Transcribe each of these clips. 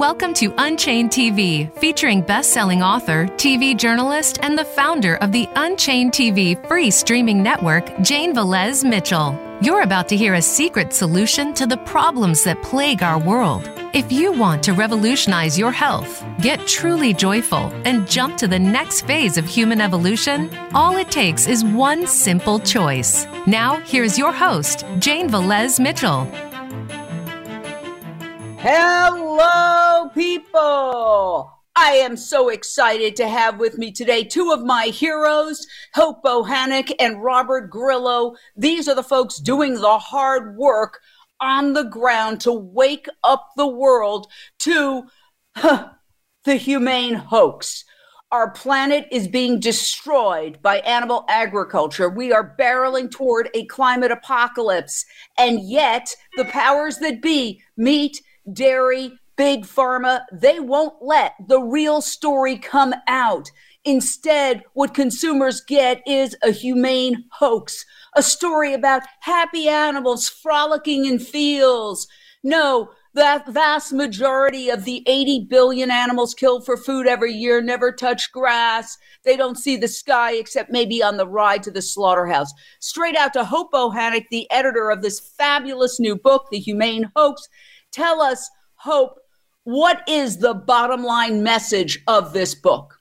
Welcome to Unchained TV, featuring best selling author, TV journalist, and the founder of the Unchained TV free streaming network, Jane Velez Mitchell. You're about to hear a secret solution to the problems that plague our world. If you want to revolutionize your health, get truly joyful, and jump to the next phase of human evolution, all it takes is one simple choice. Now, here's your host, Jane Velez Mitchell. Hello, people. I am so excited to have with me today two of my heroes, Hope Bohanec and Robert Grillo. These are the folks doing the hard work on the ground to wake up the world to huh, the humane hoax. Our planet is being destroyed by animal agriculture. We are barreling toward a climate apocalypse. And yet, the powers that be, meat, dairy, big pharma, they won't let the real story come out. Instead, what consumers get is a humane hoax, a story about happy animals frolicking in fields. No, the vast majority of the 80 billion animals killed for food every year never touch grass. They don't see the sky except maybe on the ride to the slaughterhouse. Straight out to Hope Bohanec, the editor of this fabulous new book, The Humane Hoax. Tell us, Hope, what is the bottom line message of this book?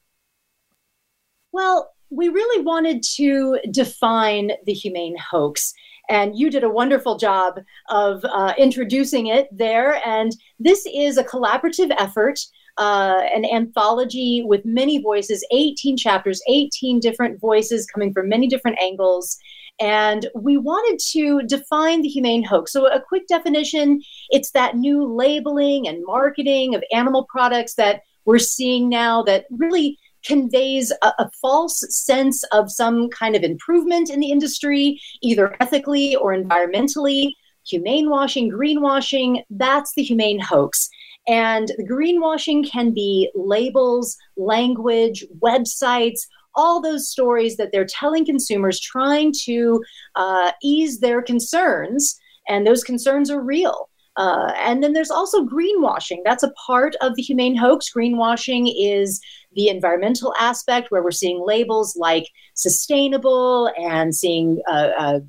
Well, we really wanted to define the humane hoax. And you did a wonderful job of uh, introducing it there. And this is a collaborative effort, uh, an anthology with many voices, 18 chapters, 18 different voices coming from many different angles. And we wanted to define the humane hoax. So, a quick definition it's that new labeling and marketing of animal products that we're seeing now that really conveys a, a, false sense of some kind of improvement in the industry, either ethically or environmentally. Humane washing, greenwashing, that's the humane hoax. And the greenwashing can be labels, language, websites, all those stories that they're telling consumers, trying to uh, ease their concerns. And those concerns are real. Uh, and then there's also greenwashing. That's a part of the humane hoax. Greenwashing is the environmental aspect where we're seeing labels like sustainable and seeing uh, uh,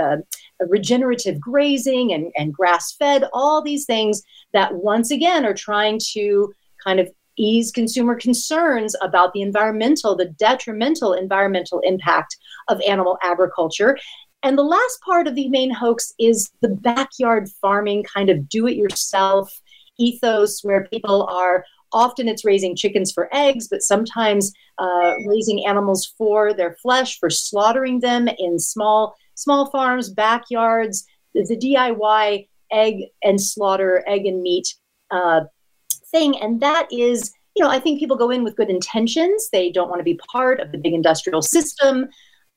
uh regenerative grazing and, and grass fed, all these things that once again are trying to kind of ease consumer concerns about the environmental, the detrimental environmental impact of animal agriculture. And the last part of the humane hoax is the backyard farming kind of do it yourself ethos where people are often it's raising chickens for eggs, but sometimes uh, raising animals for their flesh, for slaughtering them in small small farms, backyards. The DIY egg and slaughter, egg and meat uh, thing. And that is, you know, I think people go in with good intentions. They don't want to be part of the big industrial system.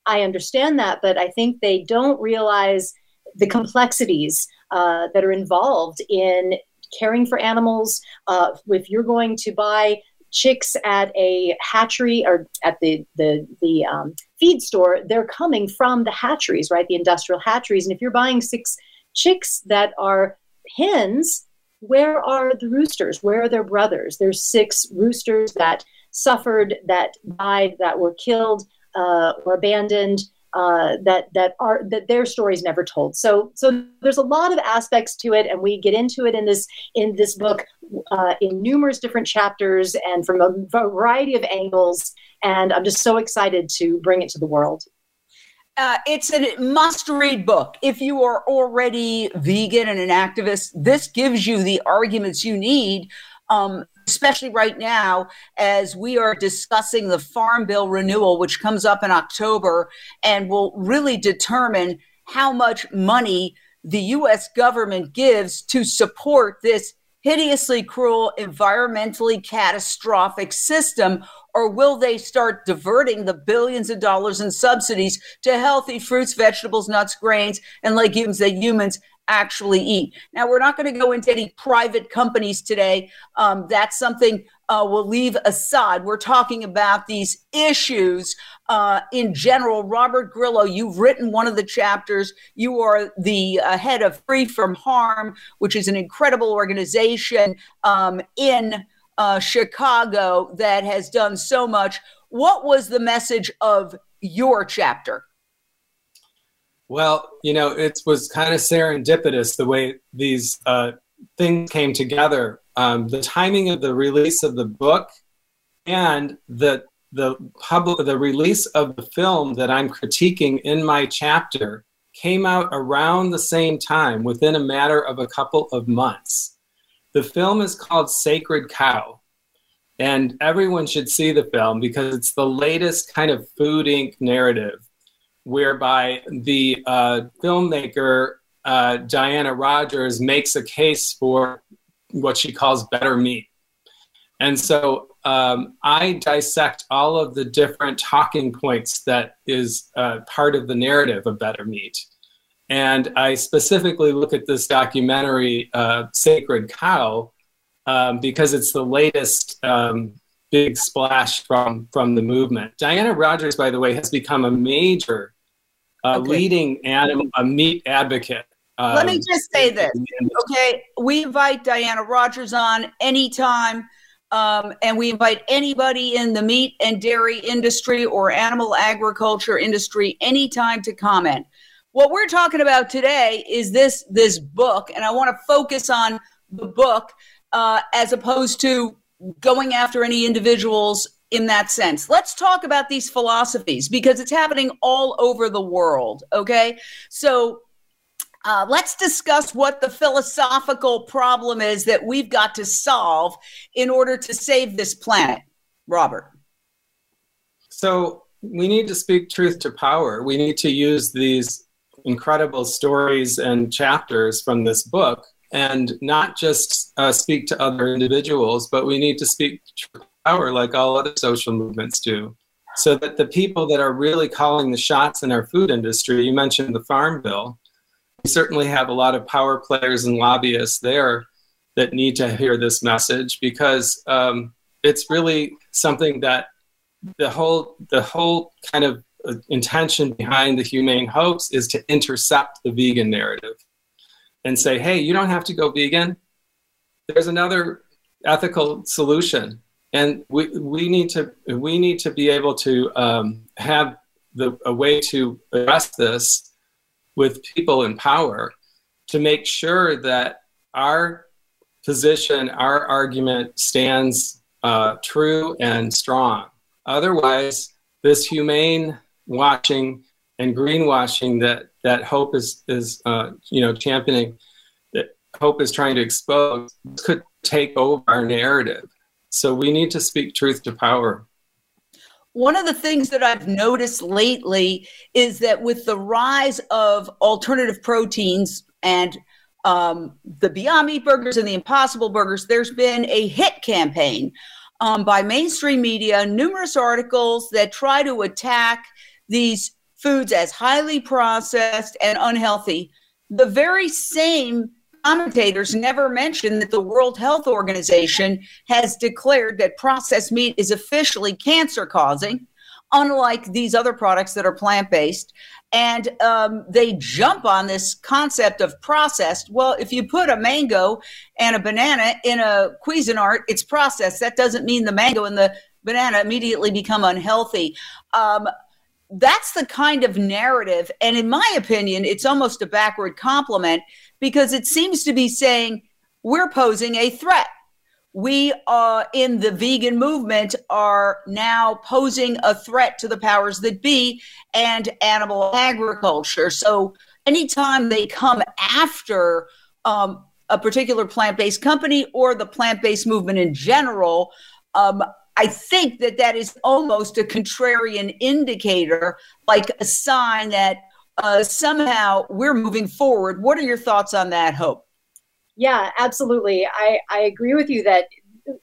I understand that, but I think they don't realize the complexities uh, that are involved in caring for animals. Uh, if you're going to buy chicks at a hatchery or at the the the um, feed store, they're coming from the hatcheries, right? The industrial hatcheries. And if you're buying six chicks that are hens, where are the roosters? Where are their brothers? There's six roosters that suffered, that died, that were killed uh, or abandoned. Uh, that that are that their stories never told. So so there's a lot of aspects to it, and we get into it in this in this book uh, in numerous different chapters and from a variety of angles. And I'm just so excited to bring it to the world. Uh, it's a must read book. If you are already vegan and an activist, this gives you the arguments you need, um, especially right now as we are discussing the Farm Bill renewal, which comes up in October and will really determine how much money the U.S. government gives to support this hideously cruel, environmentally catastrophic system or will they start diverting the billions of dollars in subsidies to healthy fruits, vegetables, nuts, grains, and legumes that humans actually eat? Now, we're not going to go into any private companies today. Um, that's something uh, we'll leave aside. We're talking about these issues uh, in general. Robert Grillo, you've written one of the chapters. You are the uh, head of Free from Harm, which is an incredible organization um, in uh, Chicago that has done so much. What was the message of your chapter? Well, you know, it was kind of serendipitous the way these uh, things came together. Um, the timing of the release of the book and the the public the release of the film that I'm critiquing in my chapter came out around the same time within a matter of a couple of months. The film is called Sacred Cow. And everyone should see the film because it's the latest kind of Food Inc. narrative whereby the uh, filmmaker uh, Diana Rogers makes a case for what she calls better meat. And so um, I dissect all of the different talking points that is uh, part of the narrative of Better Meat. And I specifically look at this documentary, uh, Sacred Cow, um, because it's the latest um, big splash from, from the movement. Diana Rogers, by the way, has become a major uh, okay. leading anim- a meat advocate um, Let me just say this, okay? We invite Diana Rogers on anytime, um, and we invite anybody in the meat and dairy industry or animal agriculture industry anytime to comment. What we're talking about today is this this book, and I want to focus on the book uh, as opposed to going after any individuals in that sense. Let's talk about these philosophies because it's happening all over the world. Okay, so uh, let's discuss what the philosophical problem is that we've got to solve in order to save this planet. Robert. So, we need to speak truth to power. We need to use these incredible stories and chapters from this book and not just uh, speak to other individuals, but we need to speak to power like all other social movements do. So that the people that are really calling the shots in our food industry, you mentioned the Farm Bill, we certainly have a lot of power players and lobbyists there that need to hear this message because um, it's really something that the whole the whole kind of intention behind the humane hoax is to intercept the vegan narrative and say hey you don't have to go vegan there's another ethical solution and we, we need to we need to be able to um, have the, a way to address this with people in power to make sure that our position, our argument stands uh, true and strong. Otherwise, this humane washing and greenwashing that that Hope is is uh, you know championing, that Hope is trying to expose, could take over our narrative. So we need to speak truth to power one of the things that I've noticed lately is that with the rise of alternative proteins and um, the Beyond Meat burgers and the Impossible burgers, there's been a hit campaign um, by mainstream media, numerous articles that try to attack these foods as highly processed and unhealthy. The very same commentators never mention that the World Health Organization has declared that processed meat is officially cancer causing, unlike these other products that are plant based. And um, they jump on this concept of processed. Well, if you put a mango and a banana in a Cuisinart, it's processed. That doesn't mean the mango and the banana immediately become unhealthy. Um, that's the kind of narrative. And in my opinion, it's almost a backward compliment because it seems to be saying we're posing a threat. We uh, in the vegan movement are now posing a threat to the powers that be and animal agriculture. So anytime they come after um, a particular plant based company or the plant based movement in general, um, I think that that is almost a contrarian indicator, like a sign that uh, somehow we're moving forward. What are your thoughts on that, Hope? Yeah, absolutely. I, I agree with you that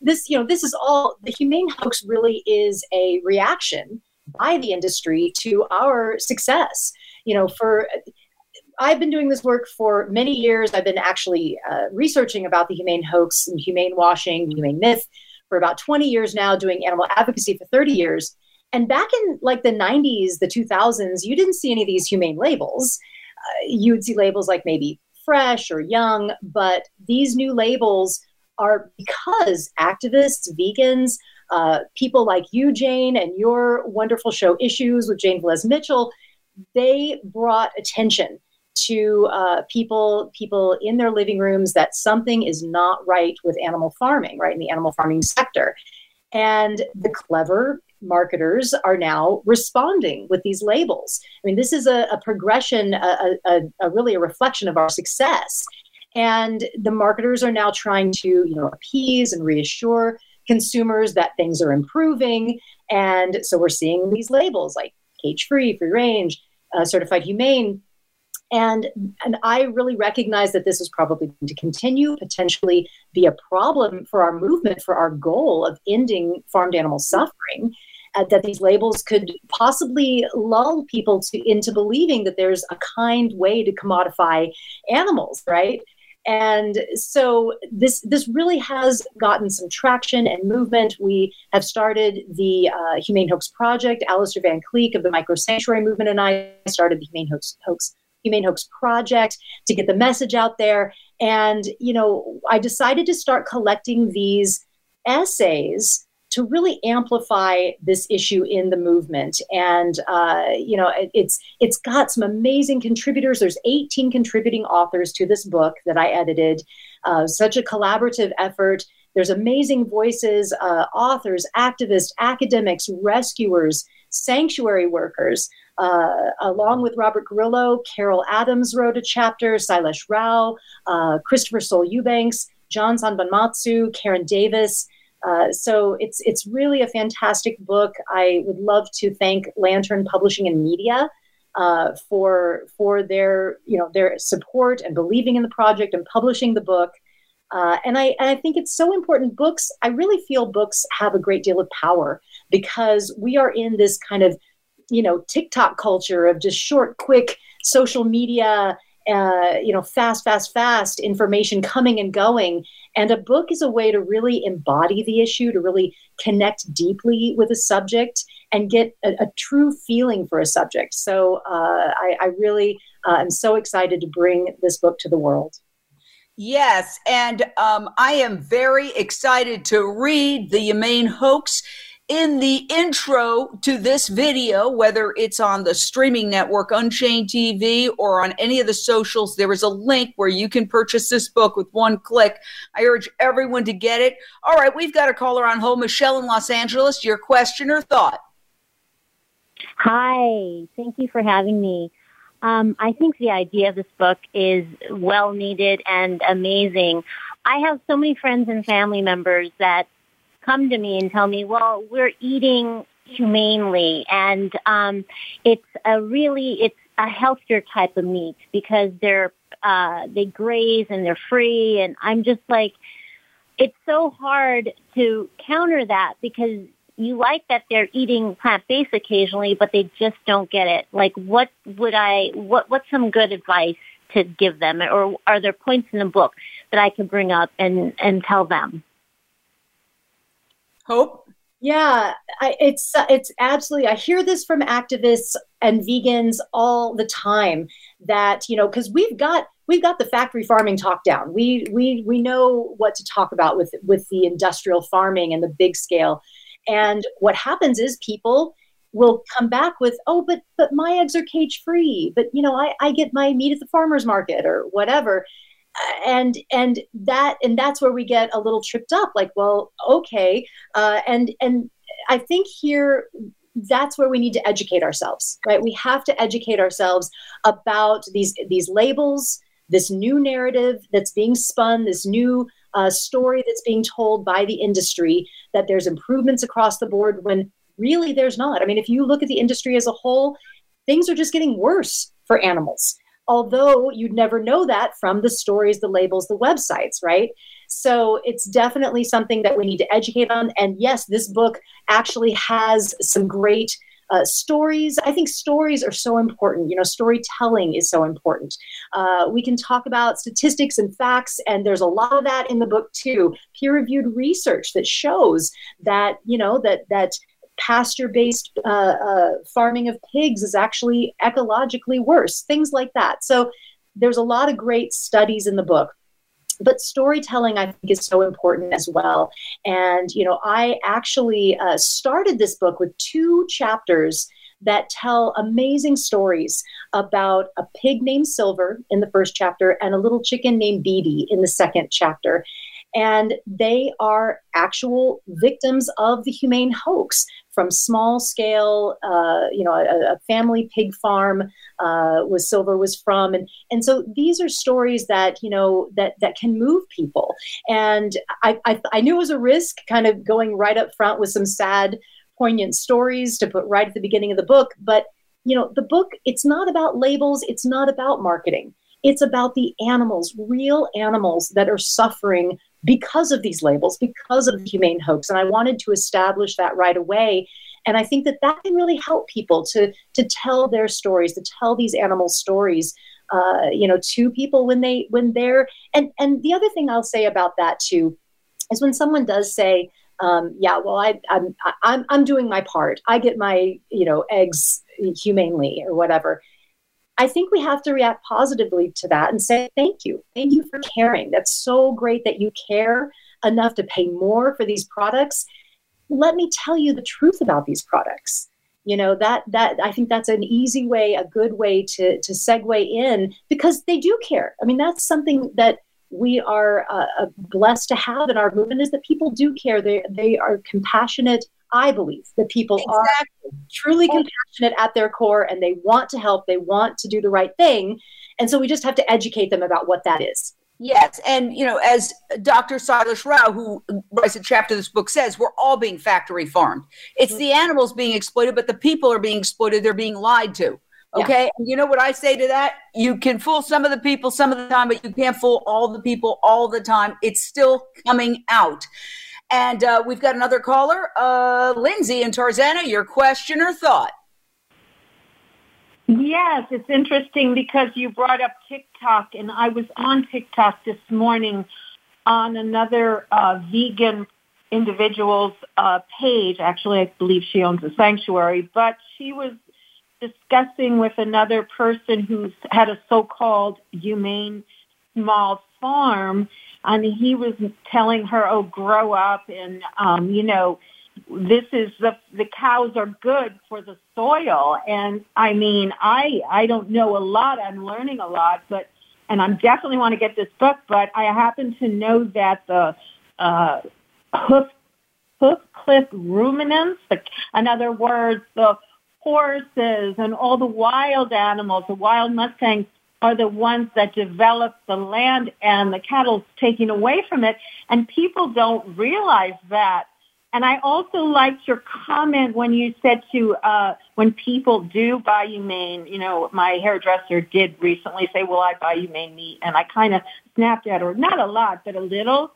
this, you know, this is all the humane hoax really is a reaction by the industry to our success. You know, for I've been doing this work for many years. I've been actually uh, researching about the humane hoax and humane washing, humane myth for about 20 years now, doing animal advocacy for 30 years. And back in like the 90s, the 2000s, you didn't see any of these humane labels. Uh, you would see labels like maybe fresh or young, but these new labels are because activists, vegans, uh, people like you, Jane, and your wonderful show Issues with Jane Velez Mitchell, they brought attention to uh, people people in their living rooms that something is not right with animal farming, right in the animal farming sector, and the clever marketers are now responding with these labels. I mean, this is a, a progression, a, a, a, really a reflection of our success. And the marketers are now trying to, you know, appease and reassure consumers that things are improving. And so we're seeing these labels like cage free, free range, uh, certified humane and and i really recognize that this is probably going to continue potentially be a problem for our movement for our goal of ending farmed animal suffering uh, that these labels could possibly lull people to, into believing that there's a kind way to commodify animals right and so this this really has gotten some traction and movement. We have started the uh, Humane Hoax Project. Alistair Van Kleeck of the Micro Sanctuary Movement and I started the Humane Hoax, Hoax Humane Hoax Project to get the message out there. And, you know, I decided to start collecting these essays to really amplify this issue in the movement. And, uh, you know, it, it's, it's got some amazing contributors. There's 18 contributing authors to this book that I edited. Uh, such a collaborative effort. There's amazing voices, uh, authors, activists, academics, rescuers, sanctuary workers. Uh, along with Robert Grillo, Carol Adams wrote a chapter, Sailesh Rao, uh, Christopher Soul Eubanks, John Sanbonmatsu, Karen Davis. Uh, so it's it's really a fantastic book. I would love to thank Lantern Publishing and Media uh, for for their you know their support and believing in the project and publishing the book. Uh, and I and I think it's so important. Books, I really feel books have a great deal of power because we are in this kind of you know TikTok culture of just short, quick social media, uh, you know, fast, fast, fast information coming and going. And a book is a way to really embody the issue, to really connect deeply with a subject and get a, a true feeling for a subject. So uh, I, I, really uh, am so excited to bring this book to the world. Yes, and um, I am very excited to read the Humane Hoax in the intro to this video, whether it's on the streaming network Unchained TV or on any of the socials, there is a link where you can purchase this book with one click. I urge everyone to get it. All right, we've got a caller on hold, Michelle in Los Angeles. Your question or thought? Hi, thank you for having me. Um, I think the idea of this book is well needed and amazing. I have so many friends and family members that come to me and tell me, well, we're eating humanely and um, it's a really, it's a healthier type of meat because they're, uh, they graze and they're free. And I'm just like, it's so hard to counter that because you like that they're eating plant-based occasionally, but they just don't get it. Like, what would I? What What's some good advice to give them, or are there points in the book that I could bring up and and tell them? Hope? Yeah, I, it's it's absolutely. I hear this from activists and vegans all the time. That you know, because we've got we've got the factory farming talk down. We we we know what to talk about with with the industrial farming and the big scale. And what happens is people will come back with, oh, but but my eggs are cage free. But you know, I I get my meat at the farmers market or whatever and and that and that's where we get a little tripped up like well okay uh, and and i think here that's where we need to educate ourselves right? We have to educate ourselves about these these labels this new narrative that's being spun this new uh, story that's being told by the industry that there's improvements across the board when really there's not. I mean if you look at the industry as a whole things are just getting worse for animals although you'd never know that from the stories, the labels, the websites, right? So it's definitely something that we need to educate on. And yes, this book actually has some great uh, stories. I think stories are so important. You know, storytelling is so important. Uh, we can talk about statistics and facts, and there's a lot of that in the book too. Peer-reviewed research that shows that you know that that pasture-based uh, uh, farming of pigs is actually ecologically worse. Things like that. So there's a lot of great studies in the book but storytelling i think is so important as well and you know i actually uh, started this book with two chapters that tell amazing stories about a pig named silver in the first chapter and a little chicken named Bibi in the second chapter and they are actual victims of the humane hoax from small scale, uh, you know, a, a, family pig farm uh, was Silver was from, and and so these are stories that you know that that can move people. And I, I, I knew it was a risk, kind of going right up front with some sad, poignant stories to put right at the beginning of the book, but you know the book it's not about labels. It's not about marketing. It's about the animals real animals that are suffering because of these labels, because of the humane hoax. And I wanted to establish that right away. And I think that that can really help people to to tell their stories, to tell these animal stories, uh, you know, to people when they when they're and and the other thing I'll say about that too is when someone does say, um, yeah, well, I, I'm I'm I'm doing my part. I get my you know eggs humanely or whatever. I think we have to react positively to that and say, thank you. Thank you for caring. That's so great that you care enough to pay more for these products. Let me tell you the truth about these products. You know, that that I think that's an easy way, a good way to to segue in because they do care. I mean, that's something that we are uh, uh blessed to have in our movement is that people do care. They they are compassionate I believe that people exactly. are truly compassionate at their core and they want to help, they want to do the right thing. And so we just have to educate them about what that is. Yes, and you know, as Dr. Sailesh Rao, who writes a chapter of this book, says, we're all being factory farmed. It's mm-hmm. the animals being exploited, but the people are being exploited. They're being lied to. Okay, yeah. and you know what I say to that? You can fool some of the people some of the time, but you can't fool all the people all the time. It's still coming out. And uh, we've got another caller, uh, Lindsay in Tarzana. Your question or thought? Yes, it's interesting because you brought up TikTok, and I was on TikTok this morning on another uh, vegan individual's uh, page. Actually, I believe she owns a sanctuary, but she was discussing with another person who's had a so-called humane small farm and he was telling her, "Oh, grow up," and um, you know, this is the the cows are good for the soil. And I mean, I I don't know a lot. I'm learning a lot, but and I'm definitely want to get this book. But I happen to know that the uh, hoof Hoofcliff ruminants, the, in other words, the horses and all the wild animals, the wild mustangs are the ones that develop the land and the cattle's taking away from it. And people don't realize that. And I also liked your comment when you said to, uh, when people do buy humane, you know, my hairdresser did recently say, will I buy humane meat? And I kind of snapped at her, not a lot, but a little.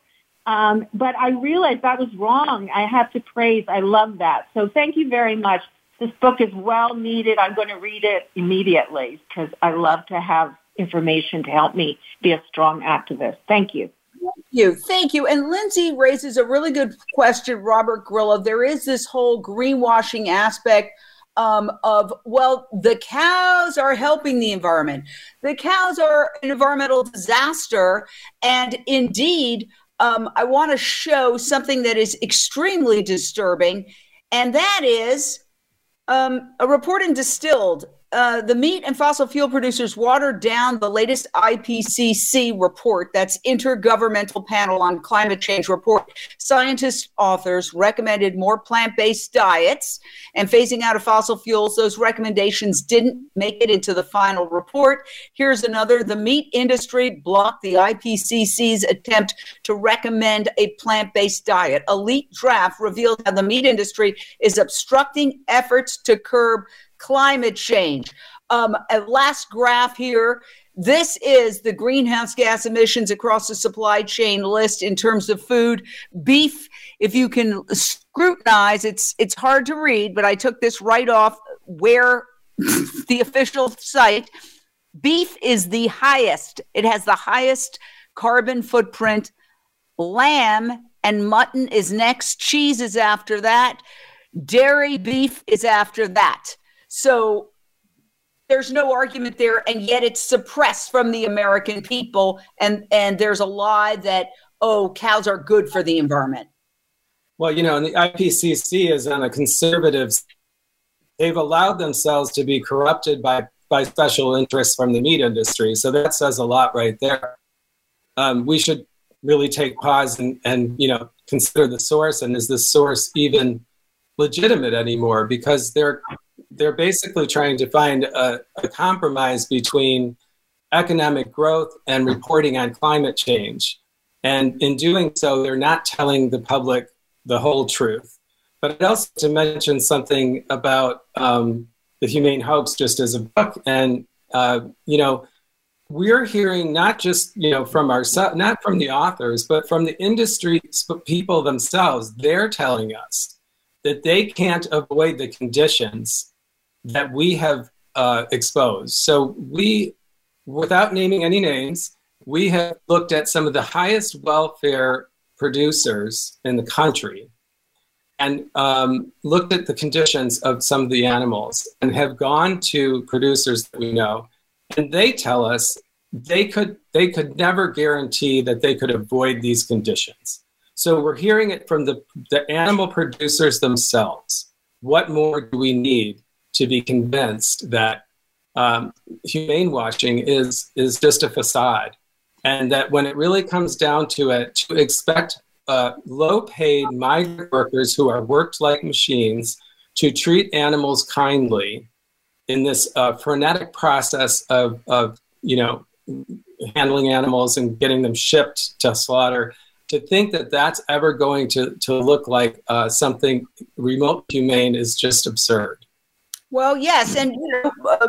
Um, but I realized that was wrong. I have to praise. I love that. So thank you very much this book is well needed. I'm going to read it immediately because I love to have information to help me be a strong activist. Thank you. Thank you. Thank you. And Lindsay raises a really good question, Robert Grillo. There is this whole greenwashing aspect um, of, well, the cows are helping the environment. The cows are an environmental disaster. And indeed, um, I want to show something that is extremely disturbing, and that is um, a report in Distilled uh, the meat and fossil fuel producers watered down the latest IPCC report, that's Intergovernmental Panel on Climate Change report. Scientists, authors recommended more plant based diets and phasing out of fossil fuels. Those recommendations didn't make it into the final report. Here's another the meat industry blocked the IPCC's attempt to recommend a plant based diet. A leaked draft revealed how the meat industry is obstructing efforts to curb climate change. Um, last graph here This is the greenhouse gas emissions across the supply chain list in terms of food. Beef, if you can scrutinize, it's it's hard to read, but I took this right off where the official site. Beef is the highest. It has the highest carbon footprint. Lamb and mutton is next. Cheese is after that. Dairy beef is after that. So there's no argument there, and yet it's suppressed from the American people. And and there's a lie that oh, cows are good for the environment. Well, you know, and the IPCC is on a conservative. They've allowed themselves to be corrupted by by special interests from the meat industry. So that says a lot right there. Um, we should really take pause and, and you know consider the source and is this source even legitimate anymore because they're they're basically trying to find a, a compromise between economic growth and reporting on climate change. And in doing so they're not telling the public the whole truth. But i'd also to mention something about um, the humane hoax just as a book. And uh, you know we're hearing not just you know from our not from the authors but from the industry people themselves. They're telling us that they can't avoid the conditions that we have uh, exposed so we without naming any names we have looked at some of the highest welfare producers in the country and um, looked at the conditions of some of the animals and have gone to producers that we know and they tell us they could they could never guarantee that they could avoid these conditions. So we're hearing it from the, the animal producers themselves. What more do we need to be convinced that um, humane washing is is just a facade, and that when it really comes down to it, to expect uh, low-paid migrant workers who are worked like machines to treat animals kindly in this uh, frenetic process of, of you know handling animals and getting them shipped to slaughter to think that that's ever going to, to look like uh, something remote humane is just absurd well yes and you know uh,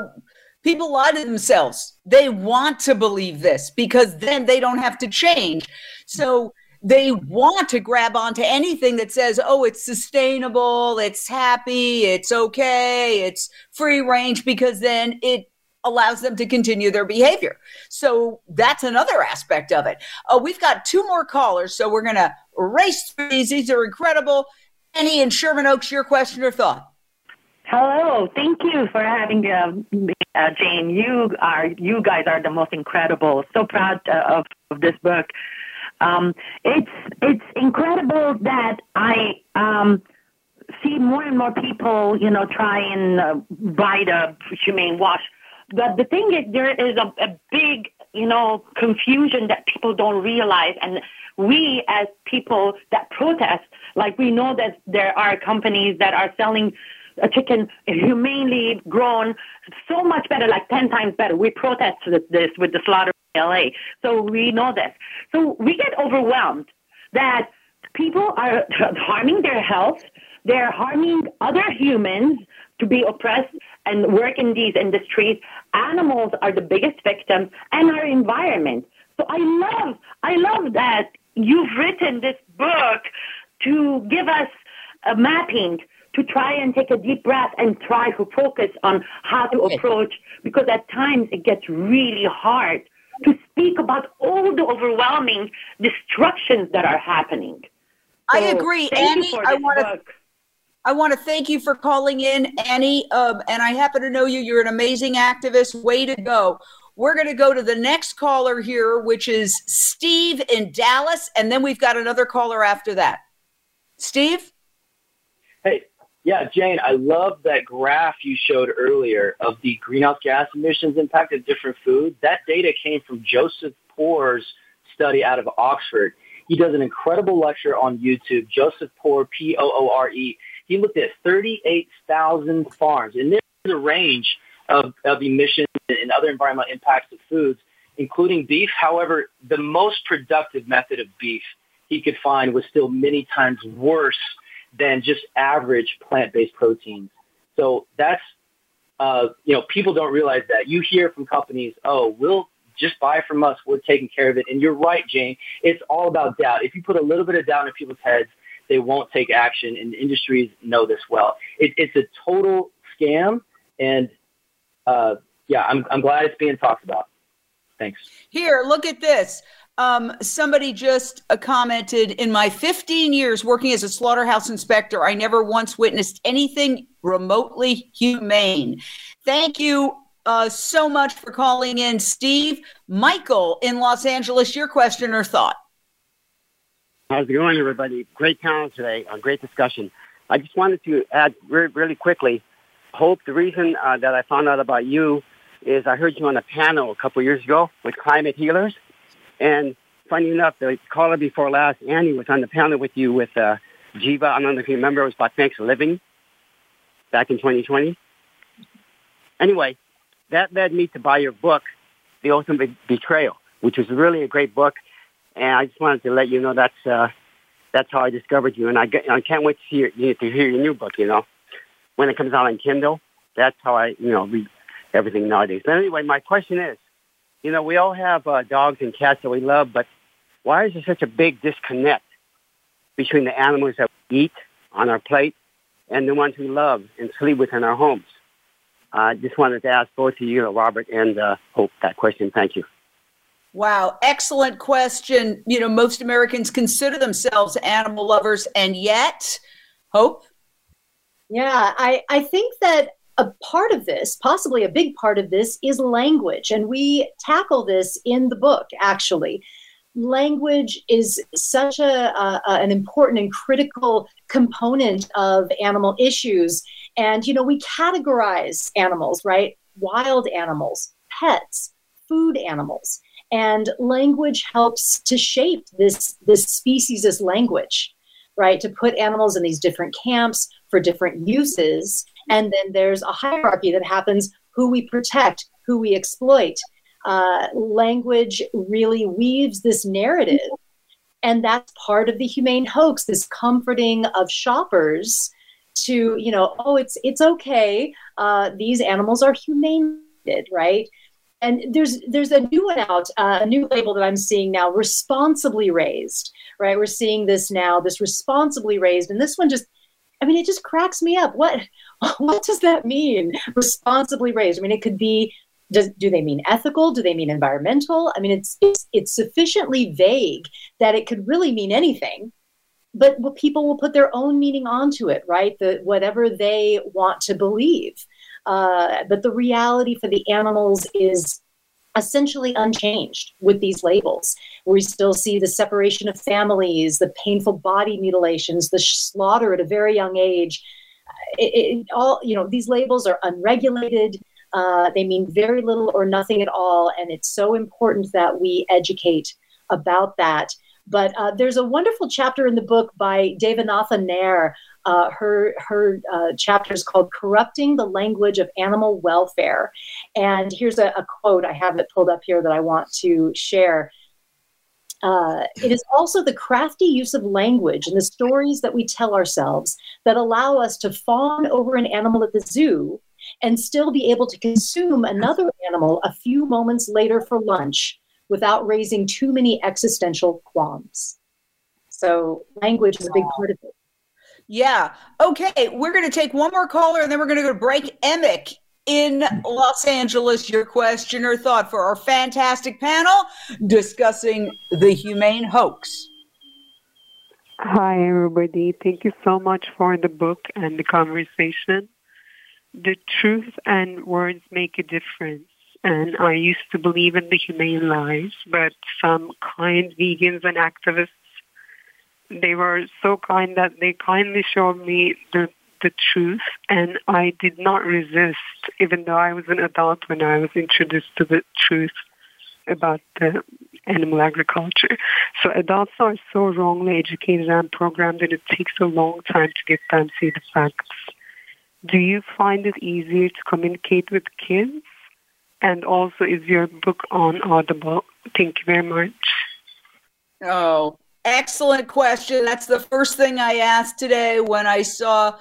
people lie to themselves they want to believe this because then they don't have to change so they want to grab onto anything that says, oh, it's sustainable, it's happy, it's okay, it's free range, because then it allows them to continue their behavior. So that's another aspect of it. Uh, we've got two more callers, so we're going to race through these. These are incredible. Annie in Sherman Oaks, your question or thought? Hello, thank you for having uh, uh, Jane. You are you guys are the most incredible. So proud uh, of, of this book. Um, it's it's incredible that I um, see more and more people, you know, try and uh, buy the humane wash. But the thing is, there is a, a big, you know, confusion that people don't realize, and we as people that protest, like we know that there are companies that are selling a chicken humanely grown so much better, like 10 times better. We protest this with the slaughter in LA. So we know this. So we get overwhelmed that people are harming their health. They're harming other humans to be oppressed and work in these industries. Animals are the biggest victims and our environment. So I love, I love that you've written this book to give us a mapping to try and take a deep breath and try to focus on how to approach because at times it gets really hard to speak about all the overwhelming destructions that are happening. So I agree, Annie. I want to. I want to thank you for calling in, Annie. Um, and I happen to know you. You're an amazing activist. Way to go. We're going to go to the next caller here, which is Steve in Dallas. And then we've got another caller after that. Steve? Hey, yeah, Jane, I love that graph you showed earlier of the greenhouse gas emissions impact of different foods. That data came from Joseph Poore's study out of Oxford. He does an incredible lecture on YouTube, Joseph Poore, P-O-O-R-E. He looked at 38,000 farms, and there's a range of, of emissions and other environmental impacts of foods, including beef. However, the most productive method of beef he could find was still many times worse than just average plant-based proteins. So that's, uh, you know, people don't realize that. You hear from companies, oh, we'll just buy from us. We're taking care of it. And you're right, Jane. It's all about doubt. If you put a little bit of doubt in people's heads, they won't take action. And industries know this well. It, it's a total scam. And uh, yeah, I'm, I'm glad it's being talked about. Thanks. Here, look at this. Um, somebody just uh, commented in my 15 years working as a slaughterhouse inspector, I never once witnessed anything remotely humane. Thank you uh, so much for calling in, Steve. Michael in Los Angeles, your question or thought? How's it going, everybody? Great panel today, a great discussion. I just wanted to add really, really quickly. Hope the reason uh, that I found out about you is I heard you on a panel a couple years ago with climate healers, and funny enough, the caller before last, Annie, was on the panel with you with uh, Jiva. I don't know if you remember. It was about Thanks for Living back in 2020. Anyway, that led me to buy your book, The Ultimate Betrayal, which was really a great book. And I just wanted to let you know that's uh, that's how I discovered you. And I, I can't wait to, to hear your new book. You know, when it comes out on Kindle, that's how I you know read everything nowadays. But anyway, my question is, you know, we all have uh, dogs and cats that we love, but why is there such a big disconnect between the animals that we eat on our plate and the ones we love and sleep with in our homes? I uh, just wanted to ask both of you, Robert and uh, Hope, that question. Thank you. Wow, excellent question. You know, most Americans consider themselves animal lovers, and yet, Hope? Yeah, I, I think that a part of this, possibly a big part of this, is language. And we tackle this in the book, actually. Language is such a, an important and critical component of animal issues. And, you know, we categorize animals, right? Wild animals, pets, food animals. And language helps to shape this, this species language, right? To put animals in these different camps for different uses. And then there's a hierarchy that happens who we protect, who we exploit. Uh, language really weaves this narrative. And that's part of the humane hoax, this comforting of shoppers to you know oh it's it's okay. Uh, these animals are humane right? And there's there's a new one out uh, a new label that i'm seeing now responsibly raised right? We're seeing this now this responsibly raised. And this one just i mean it just cracks me up. What what does that mean responsibly raised i mean it could be does, do they mean ethical do they mean environmental i mean it's, it's it's sufficiently vague that it could really mean anything but people will put their own meaning onto it, right? The whatever they want to believe. Uh, but the reality for the animals is essentially unchanged with these labels. We still see the separation of families, the painful body mutilations, the slaughter at a very young age. It, it, all you know, these labels are unregulated. Uh, they mean very little or nothing at all, and it's so important that we educate about that. But uh, there's a wonderful chapter in the book by Devanatha Nair. Uh, her her uh, chapter is called "Corrupting the Language of Animal Welfare," and here's a, a quote. I have it pulled up here that I want to share. Uh, it is also the crafty use of language and the stories that we tell ourselves that allow us to fawn over an animal at the zoo and still be able to consume another animal a few moments later for lunch without raising too many existential qualms. So language is a big part of it. Yeah. Okay. We're going to take one more caller and then we're going to go to break. Emick in Los Angeles, your question or thought for our fantastic panel discussing the humane hoax. Hi, everybody. Thank you so much for the book and the conversation. The truth and words make a difference and I used to believe in the humane lives, but some kind vegans and activists, they were so kind that they kindly showed me the the truth, and I did not resist, even though I was an adult when I was introduced to the truth about the animal agriculture. So adults are so wrongly educated and programmed that it takes a long time to get them to see the facts. Do you find it easier to communicate with kids and also is your book on Audible? Thank you very much. Oh, excellent question. That's the first thing I asked today when I saw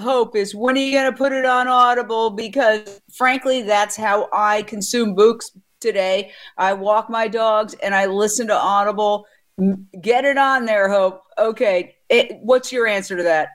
Hope is when are you going to put it on Audible? Because frankly, that's how I consume books today. I walk my dogs and I listen to Audible. Get it on there, Hope. Okay. It, what's your answer to that?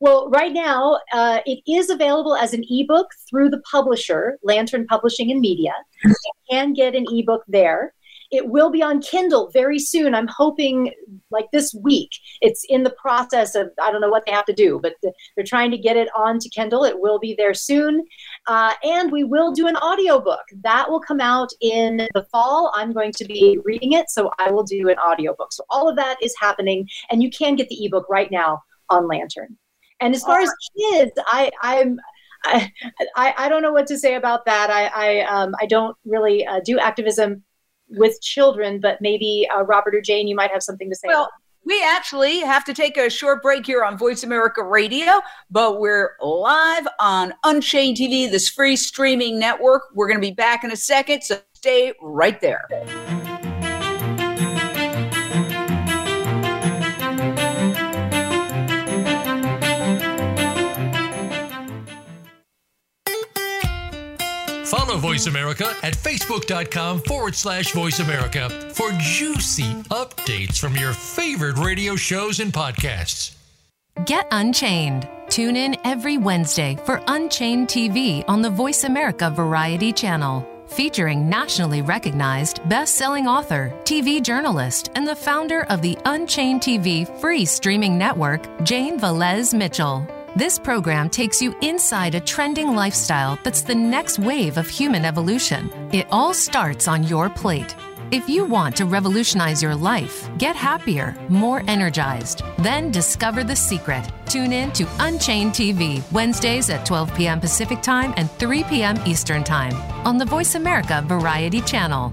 Well, right now, uh, it is available as an ebook through the publisher, Lantern Publishing and Media. You can get an ebook there. It will be on Kindle very soon. I'm hoping like this week. It's in the process of, I don't know what they have to do, but they're trying to get it onto Kindle. It will be there soon. Uh, and we will do an audiobook. That will come out in the fall. I'm going to be reading it, so I will do an audiobook. So all of that is happening, and you can get the ebook right now on Lantern. And as far as kids, I, I'm I, I, I don't know what to say about that. I I, um, I don't really uh, do activism with children, but maybe uh, Robert or Jane, you might have something to say. Well, we actually have to take a short break here on Voice America Radio, but we're live on Unchained TV, this free streaming network. We're going to be back in a second, so stay right there. Follow Voice America at facebook.com forward slash voice America for juicy updates from your favorite radio shows and podcasts. Get Unchained. Tune in every Wednesday for Unchained TV on the Voice America Variety Channel. Featuring nationally recognized best selling author, TV journalist, and the founder of the Unchained TV free streaming network, Jane Velez Mitchell. This program takes you inside a trending lifestyle that's the next wave of human evolution. It all starts on your plate. If you want to revolutionize your life, get happier, more energized, then discover the secret. Tune in to Unchained TV, Wednesdays at 12 p.m. Pacific Time and 3 p.m. Eastern Time on the Voice America Variety Channel.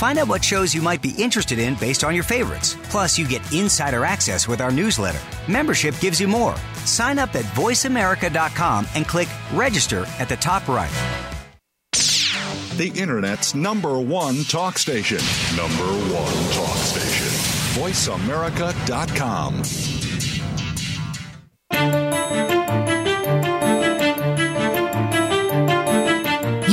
Find out what shows you might be interested in based on your favorites. Plus, you get insider access with our newsletter. Membership gives you more. Sign up at voiceamerica.com and click register at the top right. The Internet's number one talk station. Number one talk station. VoiceAmerica.com.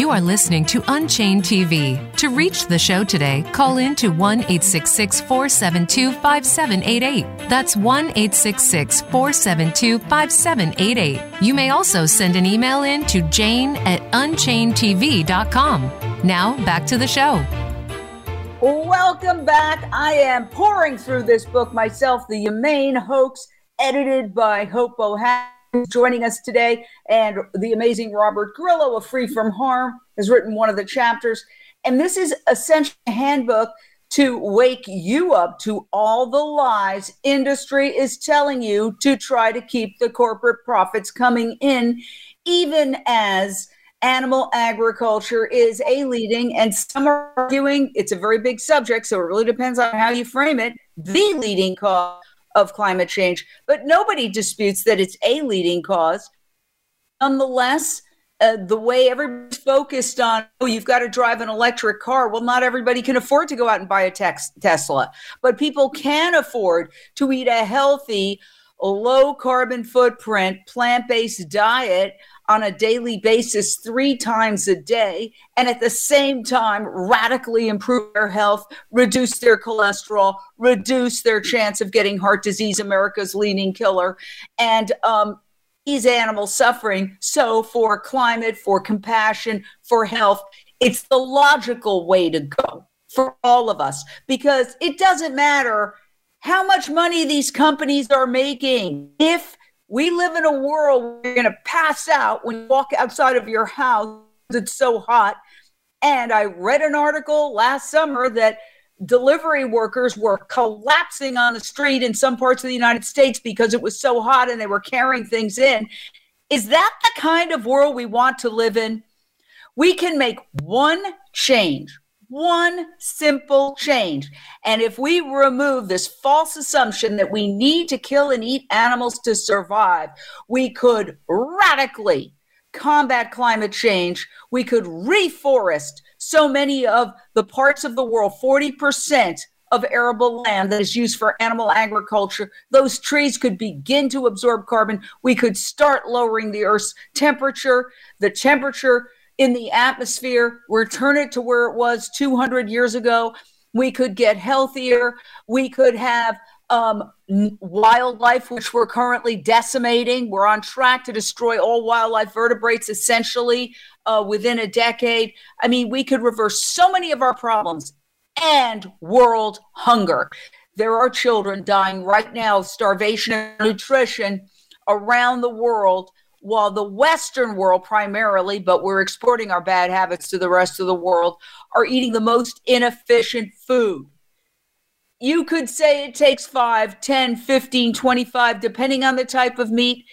You are listening to Unchained TV. To reach the show today, call in to 1 866 472 5788. That's 1 866 472 5788. You may also send an email in to jane at unchainedtv.com. Now, back to the show. Welcome back. I am pouring through this book myself, The Humane Hoax, edited by Hope who's joining us today, and the amazing Robert Grillo of Free From Harm has written one of the chapters. And this is essentially a handbook to wake you up to all the lies industry is telling you to try to keep the corporate profits coming in, even as animal agriculture is a leading, and some are arguing it's a very big subject, so it really depends on how you frame it, the leading cause of climate change. But nobody disputes that it's a leading cause. Nonetheless, uh, the way everybody's focused on, oh, you've got to drive an electric car. Well, not everybody can afford to go out and buy a tex- Tesla, but people can afford to eat a healthy, low carbon footprint, plant based diet on a daily basis three times a day and at the same time radically improve their health, reduce their cholesterol, reduce their chance of getting heart disease, America's leading killer, and um, ease animal suffering. So, for climate, for compassion, for health, it's the logical way to go for all of us because it doesn't matter how much money these companies are making. If we live in a world where you're going to pass out when you walk outside of your house, it's so hot. And I read an article last summer that delivery workers were collapsing on the street in some parts of the United States because it was so hot and they were carrying things in. Is that the kind of world we want to live in? We can make one change, one simple change. And if we remove this false assumption that we need to kill and eat animals to survive, we could radically combat climate change. We could reforest so many of the parts of the world, 40% of arable land that is used for animal agriculture, those trees could begin to absorb carbon. We could start lowering the Earth's temperature, the temperature in the atmosphere, return it to where it was 200 years ago. We could get healthier. We could have um, wildlife, which we're currently decimating. We're on track to destroy all wildlife vertebrates essentially uh, within a decade. I mean, we could reverse so many of our problems and world hunger. There are children dying right now of starvation and nutrition around the world, while the Western world primarily, but we're exporting our bad habits to the rest of the world, are eating the most inefficient food you could say it takes 5, 10, 15, 25, depending on the type of meat.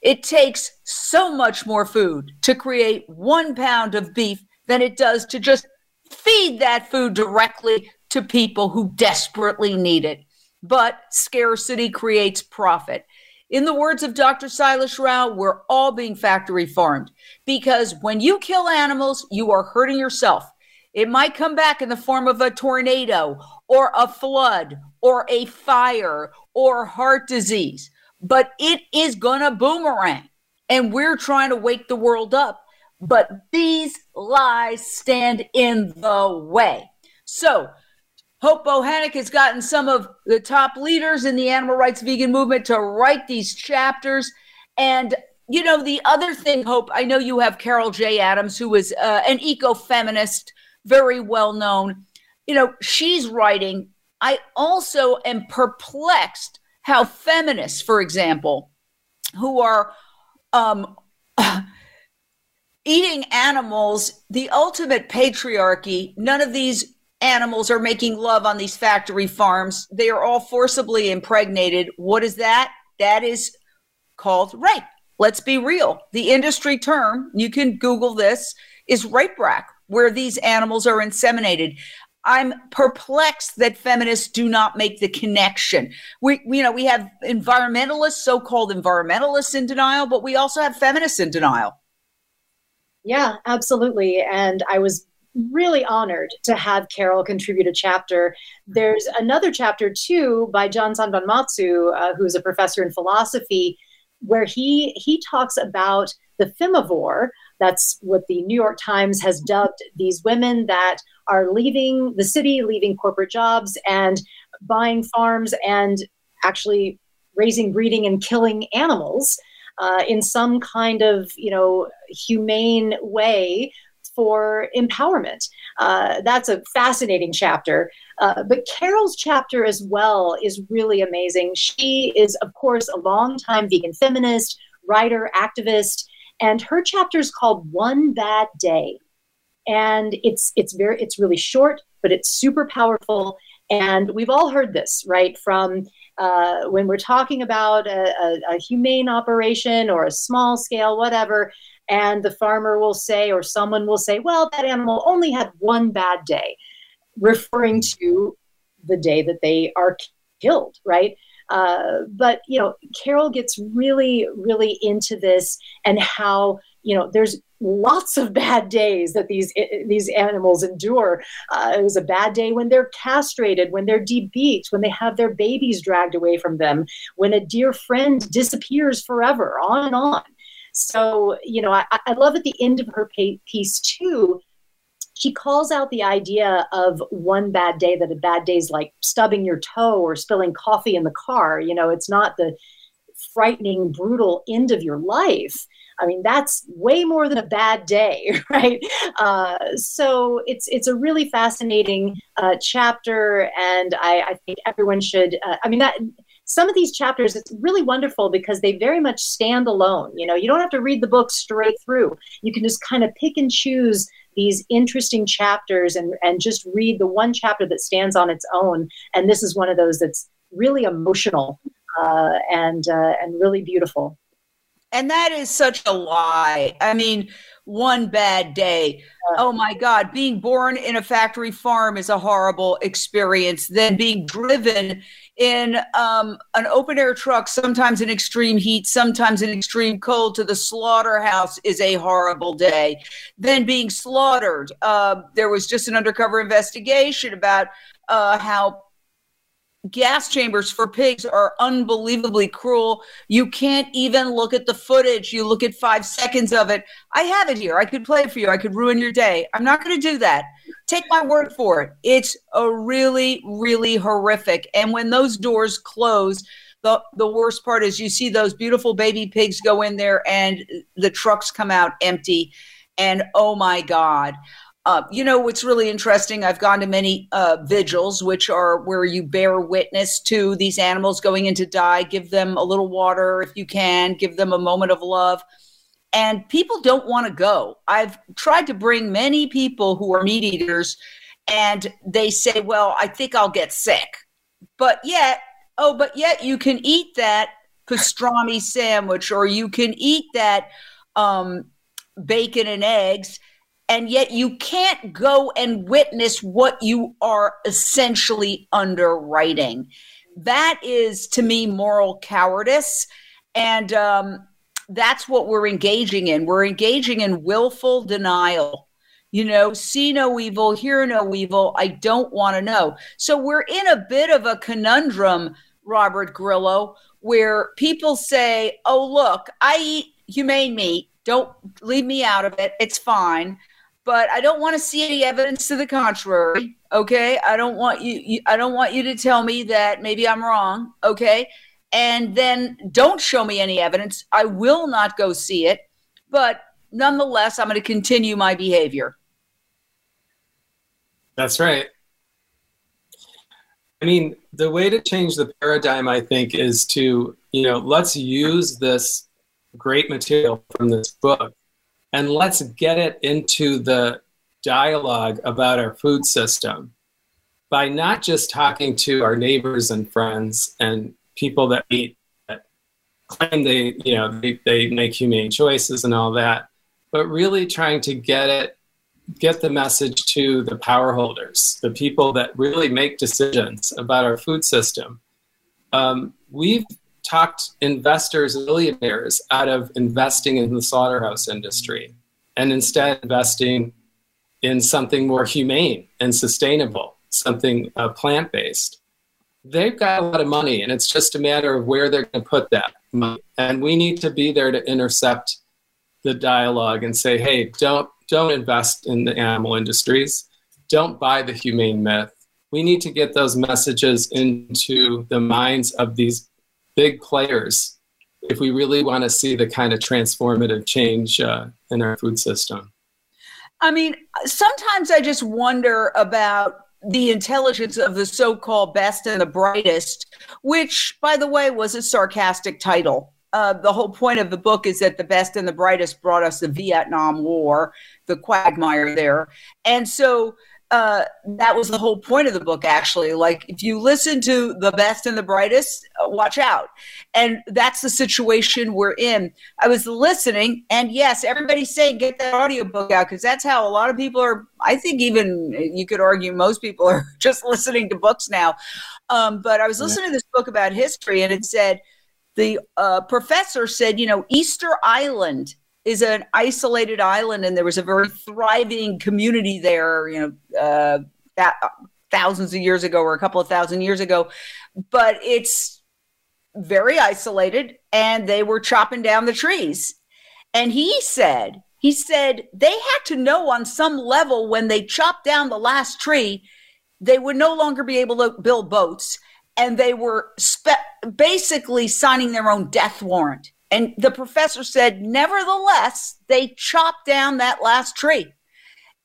It takes so much more food to create one pound of beef than it does to just feed that food directly to people who desperately need it. But scarcity creates profit. In the words of Dr. Sailesh Rao, we're all being factory farmed because when you kill animals, you are hurting yourself. It might come back in the form of a tornado or a flood or a fire or heart disease, but it is going to boomerang. And we're trying to wake the world up. But these lies stand in the way. So, Hope Bohanec has gotten some of the top leaders in the animal rights vegan movement to write these chapters. And, you know, the other thing, Hope, I know you have Carol J. Adams, who is uh, an eco feminist very well known. You know, she's writing. I also am perplexed how feminists, for example, who are um, eating animals, the ultimate patriarchy, none of these animals are making love on these factory farms. They are all forcibly impregnated. What is that? That is called rape. Let's be real. The industry term, you can Google this, is rape rack where these animals are inseminated. I'm perplexed that feminists do not make the connection. We, you know, we have environmentalists, so-called environmentalists in denial, but we also have feminists in denial. Yeah, absolutely. And I was really honored to have Carol contribute a chapter. There's another chapter too by John Sanbonmatsu, uh, who's a professor in philosophy, where he he talks about the femivore, that's what the New York Times has dubbed these women that are leaving the city, leaving corporate jobs, and buying farms and actually raising, breeding, and killing animals uh, in some kind of you know humane way for empowerment. Uh, that's a fascinating chapter. Uh, but Carol's chapter as well is really amazing. She is, of course, a longtime vegan feminist, writer, activist, and her chapter is called One Bad Day. And it's it's very it's really short, but it's super powerful. And we've all heard this, right? From uh, when we're talking about a, a, a humane operation or a small scale, whatever, and the farmer will say, or someone will say, well, that animal only had one bad day, referring to the day that they are killed, right? Uh, but you know, Carol gets really, really into this and how you know there's lots of bad days that these these animals endure. Uh, it was a bad day when they're castrated, when they're debeaked, when they have their babies dragged away from them, when a dear friend disappears forever, on and on. So you know, I, I love at the end of her piece too she calls out the idea of one bad day that a bad day is like stubbing your toe or spilling coffee in the car you know it's not the frightening, brutal end of your life. I mean, that's way more than a bad day, right? Uh, so it's it's a really fascinating uh, chapter, and I, I, think everyone should. Uh, I mean, that some of these chapters it's really wonderful because they very much stand alone. You know, you don't have to read the book straight through. You can just kind of pick and choose these interesting chapters and and just read the one chapter that stands on its own. And this is one of those that's really emotional uh, and uh, and really beautiful. And that is such a lie. I mean, one bad day. Oh my God, being born in a factory farm is a horrible experience. Then being driven in um, an open air truck, sometimes in extreme heat, sometimes in extreme cold, to the slaughterhouse is a horrible day. Then being slaughtered. Uh, there was just an undercover investigation about uh, how gas chambers for pigs are unbelievably cruel. You can't even look at the footage. You look at five seconds of it. I have it here. I could play it for you. I could ruin your day. I'm not going to do that. Take my word for it. It's a really, really horrific. And when those doors close, the, the worst part is you see those beautiful baby pigs go in there and the trucks come out empty. And oh my God. Uh, you know what's really interesting? I've gone to many uh, vigils, which are where you bear witness to these animals going in to die. Give them a little water if you can. Give them a moment of love. And people don't want to go. I've tried to bring many people who are meat eaters, and they say, "Well, I think I'll get sick." But yet, oh, but yet you can eat that pastrami sandwich, or you can eat that um, bacon and eggs and yet you can't go and witness what you are essentially underwriting. That is, to me, moral cowardice. And um, that's what we're engaging in. We're engaging in willful denial. You know, see no evil, hear no evil. I don't want to know. So we're in a bit of a conundrum, Robert Grillo, where people say, oh, look, I eat humane meat. Don't leave me out of it. It's fine but I don't want to see any evidence to the contrary. Okay, I don't want you, you, I don't want you to tell me that maybe I'm wrong. Okay, and then don't show me any evidence. I will not go see it, but nonetheless, I'm going to continue my behavior. That's right. I mean, the way to change the paradigm, I think, is to, you know, let's use this great material from this book and let's get it into the dialogue about our food system by not just talking to our neighbors and friends and people that eat that claim they you know they, they make humane choices and all that but really trying to get it get the message to the power holders the people that really make decisions about our food system. Um, we've talked investors, millionaires, out of investing in the slaughterhouse industry and instead investing in something more humane and sustainable, something uh, plant based. They've got a lot of money, and it's just a matter of where they're going to put that money. And we need to be there to intercept the dialogue and say, hey, don't, don't invest in the animal industries, don't buy the humane myth. We need to get those messages into the minds of these big players if we really want to see the kind of transformative change uh, in our food system. I mean, sometimes I just wonder about the intelligence of the so called best and the brightest, which, by the way, was a sarcastic title. Uh, the whole point of the book is that the best and the brightest brought us the Vietnam War, the quagmire there. And so uh, that was the whole point of the book, actually. Like, if you listen to the best and the brightest, uh, watch out. And that's the situation we're in. I was listening, and yes, everybody's saying get that audiobook out because that's how a lot of people are. I think even you could argue most people are just listening to books now. Um, but I was listening to this book about history, and it said the uh, professor said, you know, Easter Island is an isolated island and there was a very thriving community there you know uh, that, thousands of years ago or a couple of thousand years ago but it's very isolated and they were chopping down the trees and he said he said they had to know on some level when they chopped down the last tree they would no longer be able to build boats and they were spe- basically signing their own death warrant. And the professor said, nevertheless, they chopped down that last tree.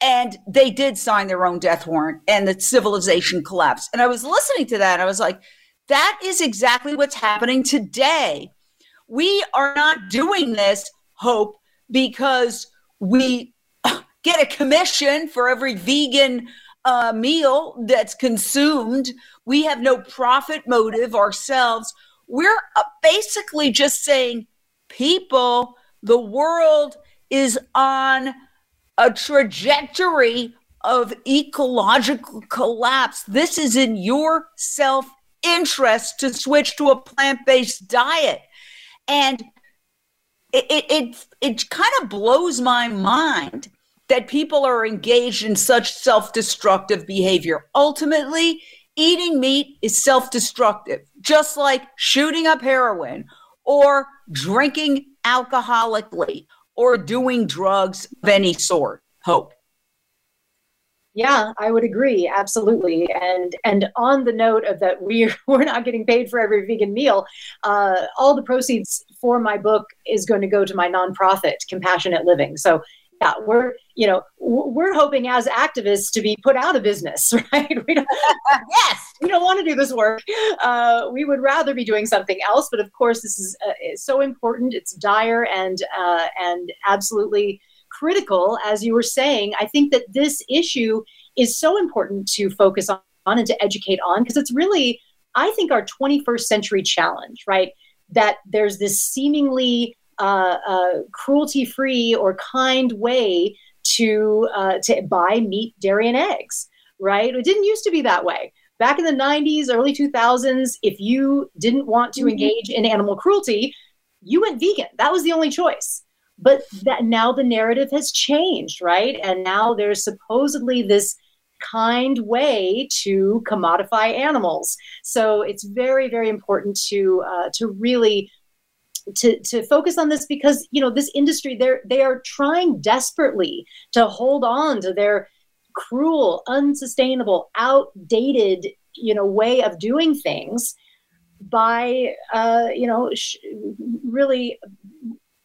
And they did sign their own death warrant, and the civilization collapsed. And I was listening to that, and I was like, that is exactly what's happening today. We are not doing this, Hope, because we get a commission for every vegan uh, meal that's consumed. We have no profit motive ourselves. We're uh, basically just saying, people, the world is on a trajectory of ecological collapse. This is in your self interest to switch to a plant based diet. And it, it, it, it kind of blows my mind that people are engaged in such self destructive behavior. Ultimately, eating meat is self destructive, just like shooting up heroin or drinking alcoholically or doing drugs of any sort. Hope. Yeah, I would agree absolutely. And and on the note of that, we're we're not getting paid for every vegan meal. Uh, all the proceeds for my book is going to go to my nonprofit, Compassionate Living. So yeah, we're you know we're hoping as activists to be put out of business, right? We don't, yes, we don't want to do this work. Uh, we would rather be doing something else. But of course, this is uh, so important. It's dire and uh, and absolutely critical, as you were saying. I think that this issue is so important to focus on and to educate on because it's really, I think, our 21st century challenge, right? That there's this seemingly uh, uh, cruelty-free or kind way to uh, to buy meat, dairy, and eggs. Right? It didn't used to be that way. Back in the 90s, early 2000s, if you didn't want to mm-hmm. engage in animal cruelty, you went vegan. That was the only choice. But that now the narrative has changed, right? And now there's supposedly this kind way to commodify animals. So it's very, very important to uh, to really to to focus on this because you know this industry they're they are trying desperately to hold on to their cruel, unsustainable, outdated you know way of doing things by uh, you know sh- really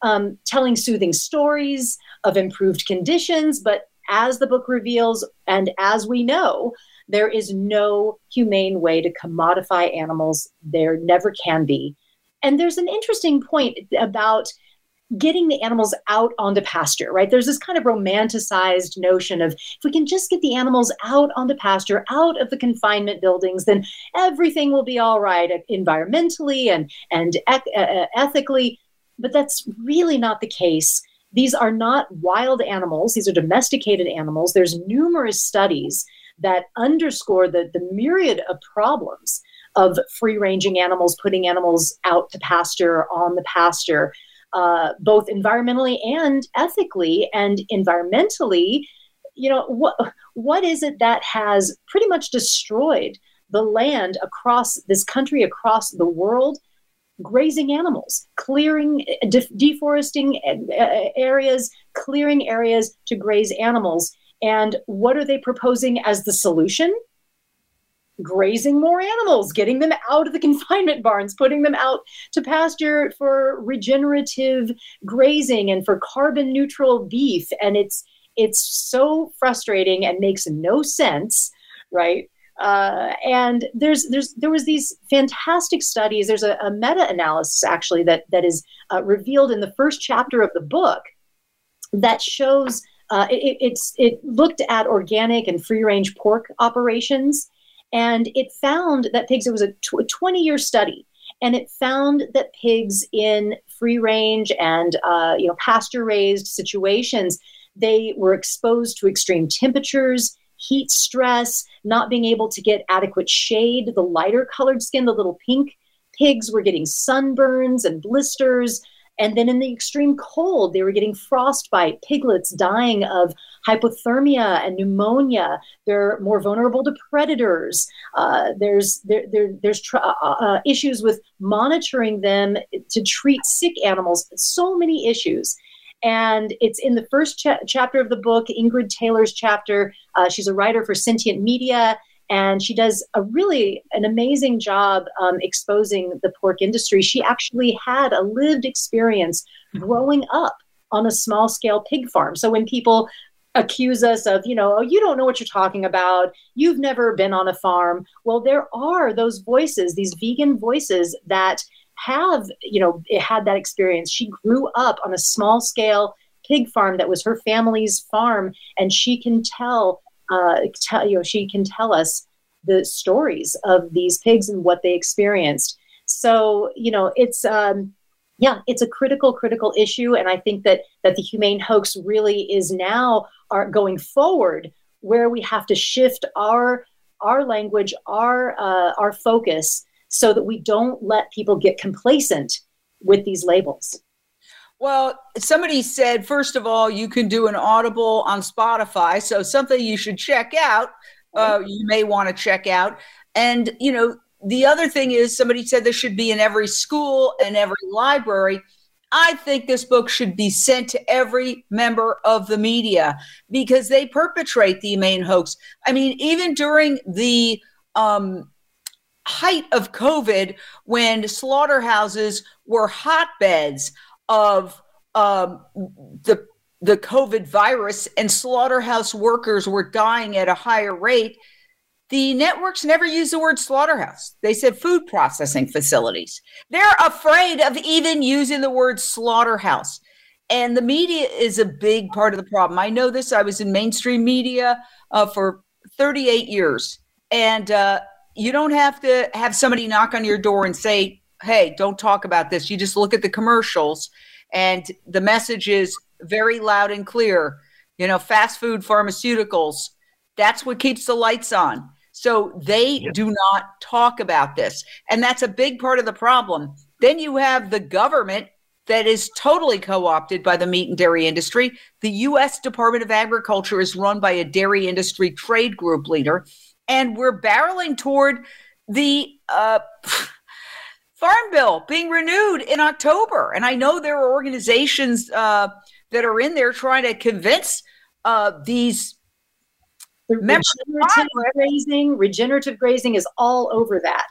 um, telling soothing stories of improved conditions. But as the book reveals, and as we know, there is no humane way to commodify animals. There never can be. And there's an interesting point about getting the animals out onto pasture, right? There's this kind of romanticized notion of if we can just get the animals out onto pasture, out of the confinement buildings, then everything will be all right environmentally and and ec- uh, uh, ethically. But that's really not the case. These are not wild animals, these are domesticated animals. There's numerous studies that underscore the, the myriad of problems of free ranging animals, putting animals out to pasture, on the pasture, uh, both environmentally and ethically. And environmentally, you know, what, what is it that has pretty much destroyed the land across this country, across the world? grazing animals, clearing, de- deforesting areas, clearing areas to graze animals. And what are they proposing as the solution? Grazing more animals, getting them out of the confinement barns, putting them out to pasture for regenerative grazing and for carbon neutral beef. And it's it's so frustrating and makes no sense, right? Uh, and there's there's there was these fantastic studies. There's a, a meta-analysis actually that that is uh, revealed in the first chapter of the book that shows uh, it, it's it looked at organic and free range pork operations, and it found that pigs. It was a 20 year study, and it found that pigs in free range and uh, you know pasture raised situations they were exposed to extreme temperatures heat stress, not being able to get adequate shade. The lighter colored skin, the little pink pigs, were getting sunburns and blisters. And then in the extreme cold, they were getting frostbite, piglets dying of hypothermia and pneumonia. They're more vulnerable to predators. Uh, there's there, there there's uh, uh, issues with monitoring them to treat sick animals. So many issues. And it's in the first cha- chapter of the book, Ingrid Taylor's chapter. Uh, she's a writer for Sentient Media. And she does a really an amazing job um, exposing the pork industry. She actually had a lived experience growing up on a small scale pig farm. So when people accuse us of, you know, oh, you don't know what you're talking about. You've never been on a farm. Well, there are those voices, these vegan voices that have, you know, had that experience. She grew up on a small scale pig farm that was her family's farm, and she can tell, uh, tell you know, she can tell us the stories of these pigs and what they experienced. So, you know, it's um, yeah, it's a critical, critical issue, and I think that that the humane hoax really is now are going forward where we have to shift our our language, our uh, our focus, so that we don't let people get complacent with these labels. Well, somebody said, first of all, you can do an audible on Spotify. So something you should check out. Uh, you may want to check out. And, you know, the other thing is somebody said this should be in every school and every library. I think this book should be sent to every member of the media because they perpetrate the main hoax. I mean, even during the um, height of COVID, when slaughterhouses were hotbeds of um, the the COVID virus and slaughterhouse workers were dying at a higher rate, the networks never used the word slaughterhouse. They said food processing facilities. They're afraid of even using the word slaughterhouse. And the media is a big part of the problem. I know this. I was in mainstream media uh, for 38 years. And uh, you don't have to have somebody knock on your door and say, hey, don't talk about this. You just look at the commercials and the message is very loud and clear. You know, fast food, pharmaceuticals, that's what keeps the lights on. So they yep. do not talk about this. And that's a big part of the problem. Then you have the government that is totally co opted by the meat and dairy industry. The U.S. Department of Agriculture is run by a dairy industry trade group leader. And we're barreling toward the uh, Farm Bill being renewed in October. And I know there are organizations uh, that are in there trying to convince uh, these regenerative grazing, regenerative grazing is all over that.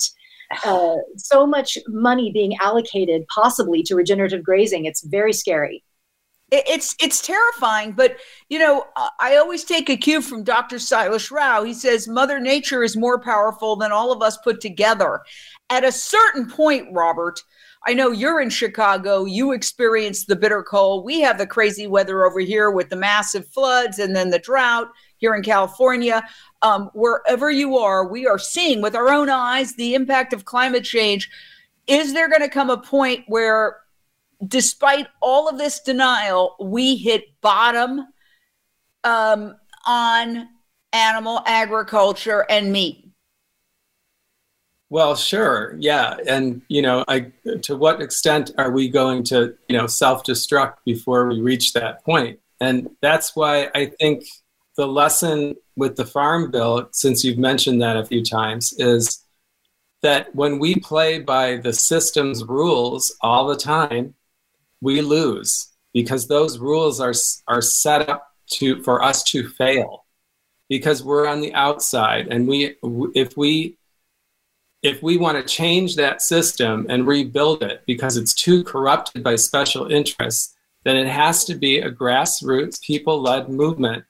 Uh, so much money being allocated possibly to regenerative grazing. It's very scary. It's it's terrifying, but you know I always take a cue from Dr. Sailesh Rao. He says Mother Nature is more powerful than all of us put together, at a certain point, Robert, I know you're in Chicago. You experienced the bitter cold. We have the crazy weather over here with the massive floods and then the drought here in California. Um, wherever you are, we are seeing with our own eyes the impact of climate change. Is there going to come a point where, despite all of this denial, we hit bottom um, on animal agriculture and meat? Well, sure, yeah, and you know, I, to what extent are we going to, you know, self-destruct before we reach that point? And that's why I think the lesson with the Farm Bill, since you've mentioned that a few times, is that when we play by the system's rules all the time, we lose because those rules are are set up to for us to fail because we're on the outside and we if we if we want to change that system and rebuild it because it's too corrupted by special interests, then it has to be a grassroots, people led movement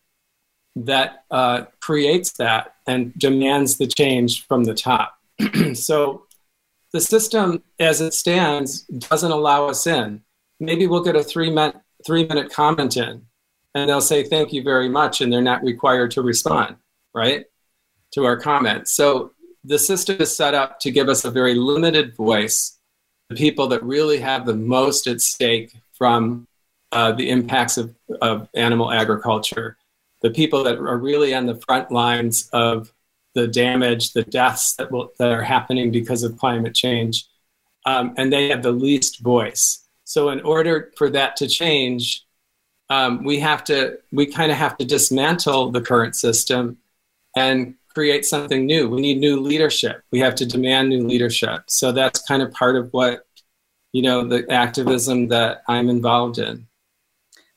that uh, creates that and demands the change from the top. so the system as it stands doesn't allow us in. Maybe we'll get a three minute, three minute comment in and they'll say thank you very much and they're not required to respond, right? To our comments. So the system is set up to give us a very limited voice, the people that really have the most at stake from uh, the impacts of, of animal agriculture, the people that are really on the front lines of the damage, the deaths that, will, that are happening because of climate change, um, and they have the least voice. So, in order for that to change, um, we have to we kind of have to dismantle the current system and create something new. We need new leadership. We have to demand new leadership. So that's kind of part of what, you know, the activism that I'm involved in.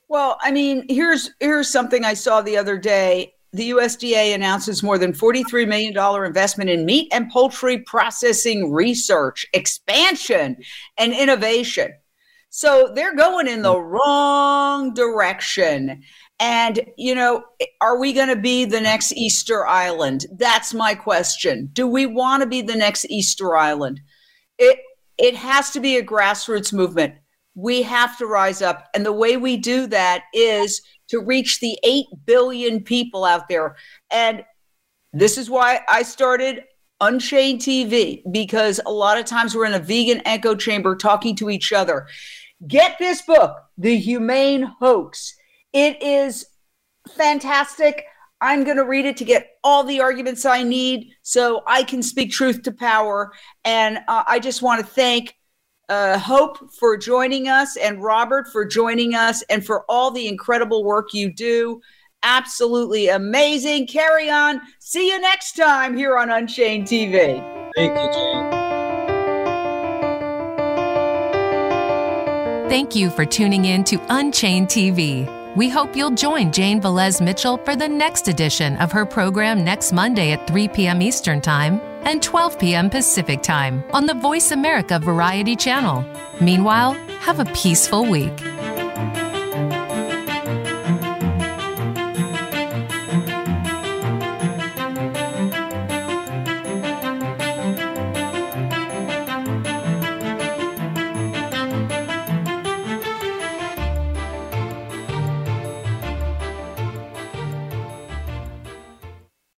Well, I mean, here's here's something I saw the other day. the USDA announces more than $43 million investment in meat and poultry processing research, expansion, and innovation. So they're going in the mm-hmm. wrong direction. And, you know, are we going to be the next Easter Island? That's my question. Do we want to be the next Easter Island? It, it has to be a grassroots movement. We have to rise up. And the way we do that is to reach the 8 billion people out there. And this is why I started Unchained TV, because a lot of times we're in a vegan echo chamber talking to each other. Get this book, The Humane Hoax. It is fantastic. I'm going to read it to get all the arguments I need so I can speak truth to power. And uh, I just want to thank uh, Hope for joining us and Robert for joining us and for all the incredible work you do. Absolutely amazing. Carry on. See you next time here on Unchained TV. Thank you, Jane. Thank you for tuning in to Unchained TV. We hope you'll join Jane Velez Mitchell for the next edition of her program next Monday at 3 p.m. Eastern Time and 12 p.m. Pacific Time on the Voice America Variety Channel. Meanwhile, have a peaceful week.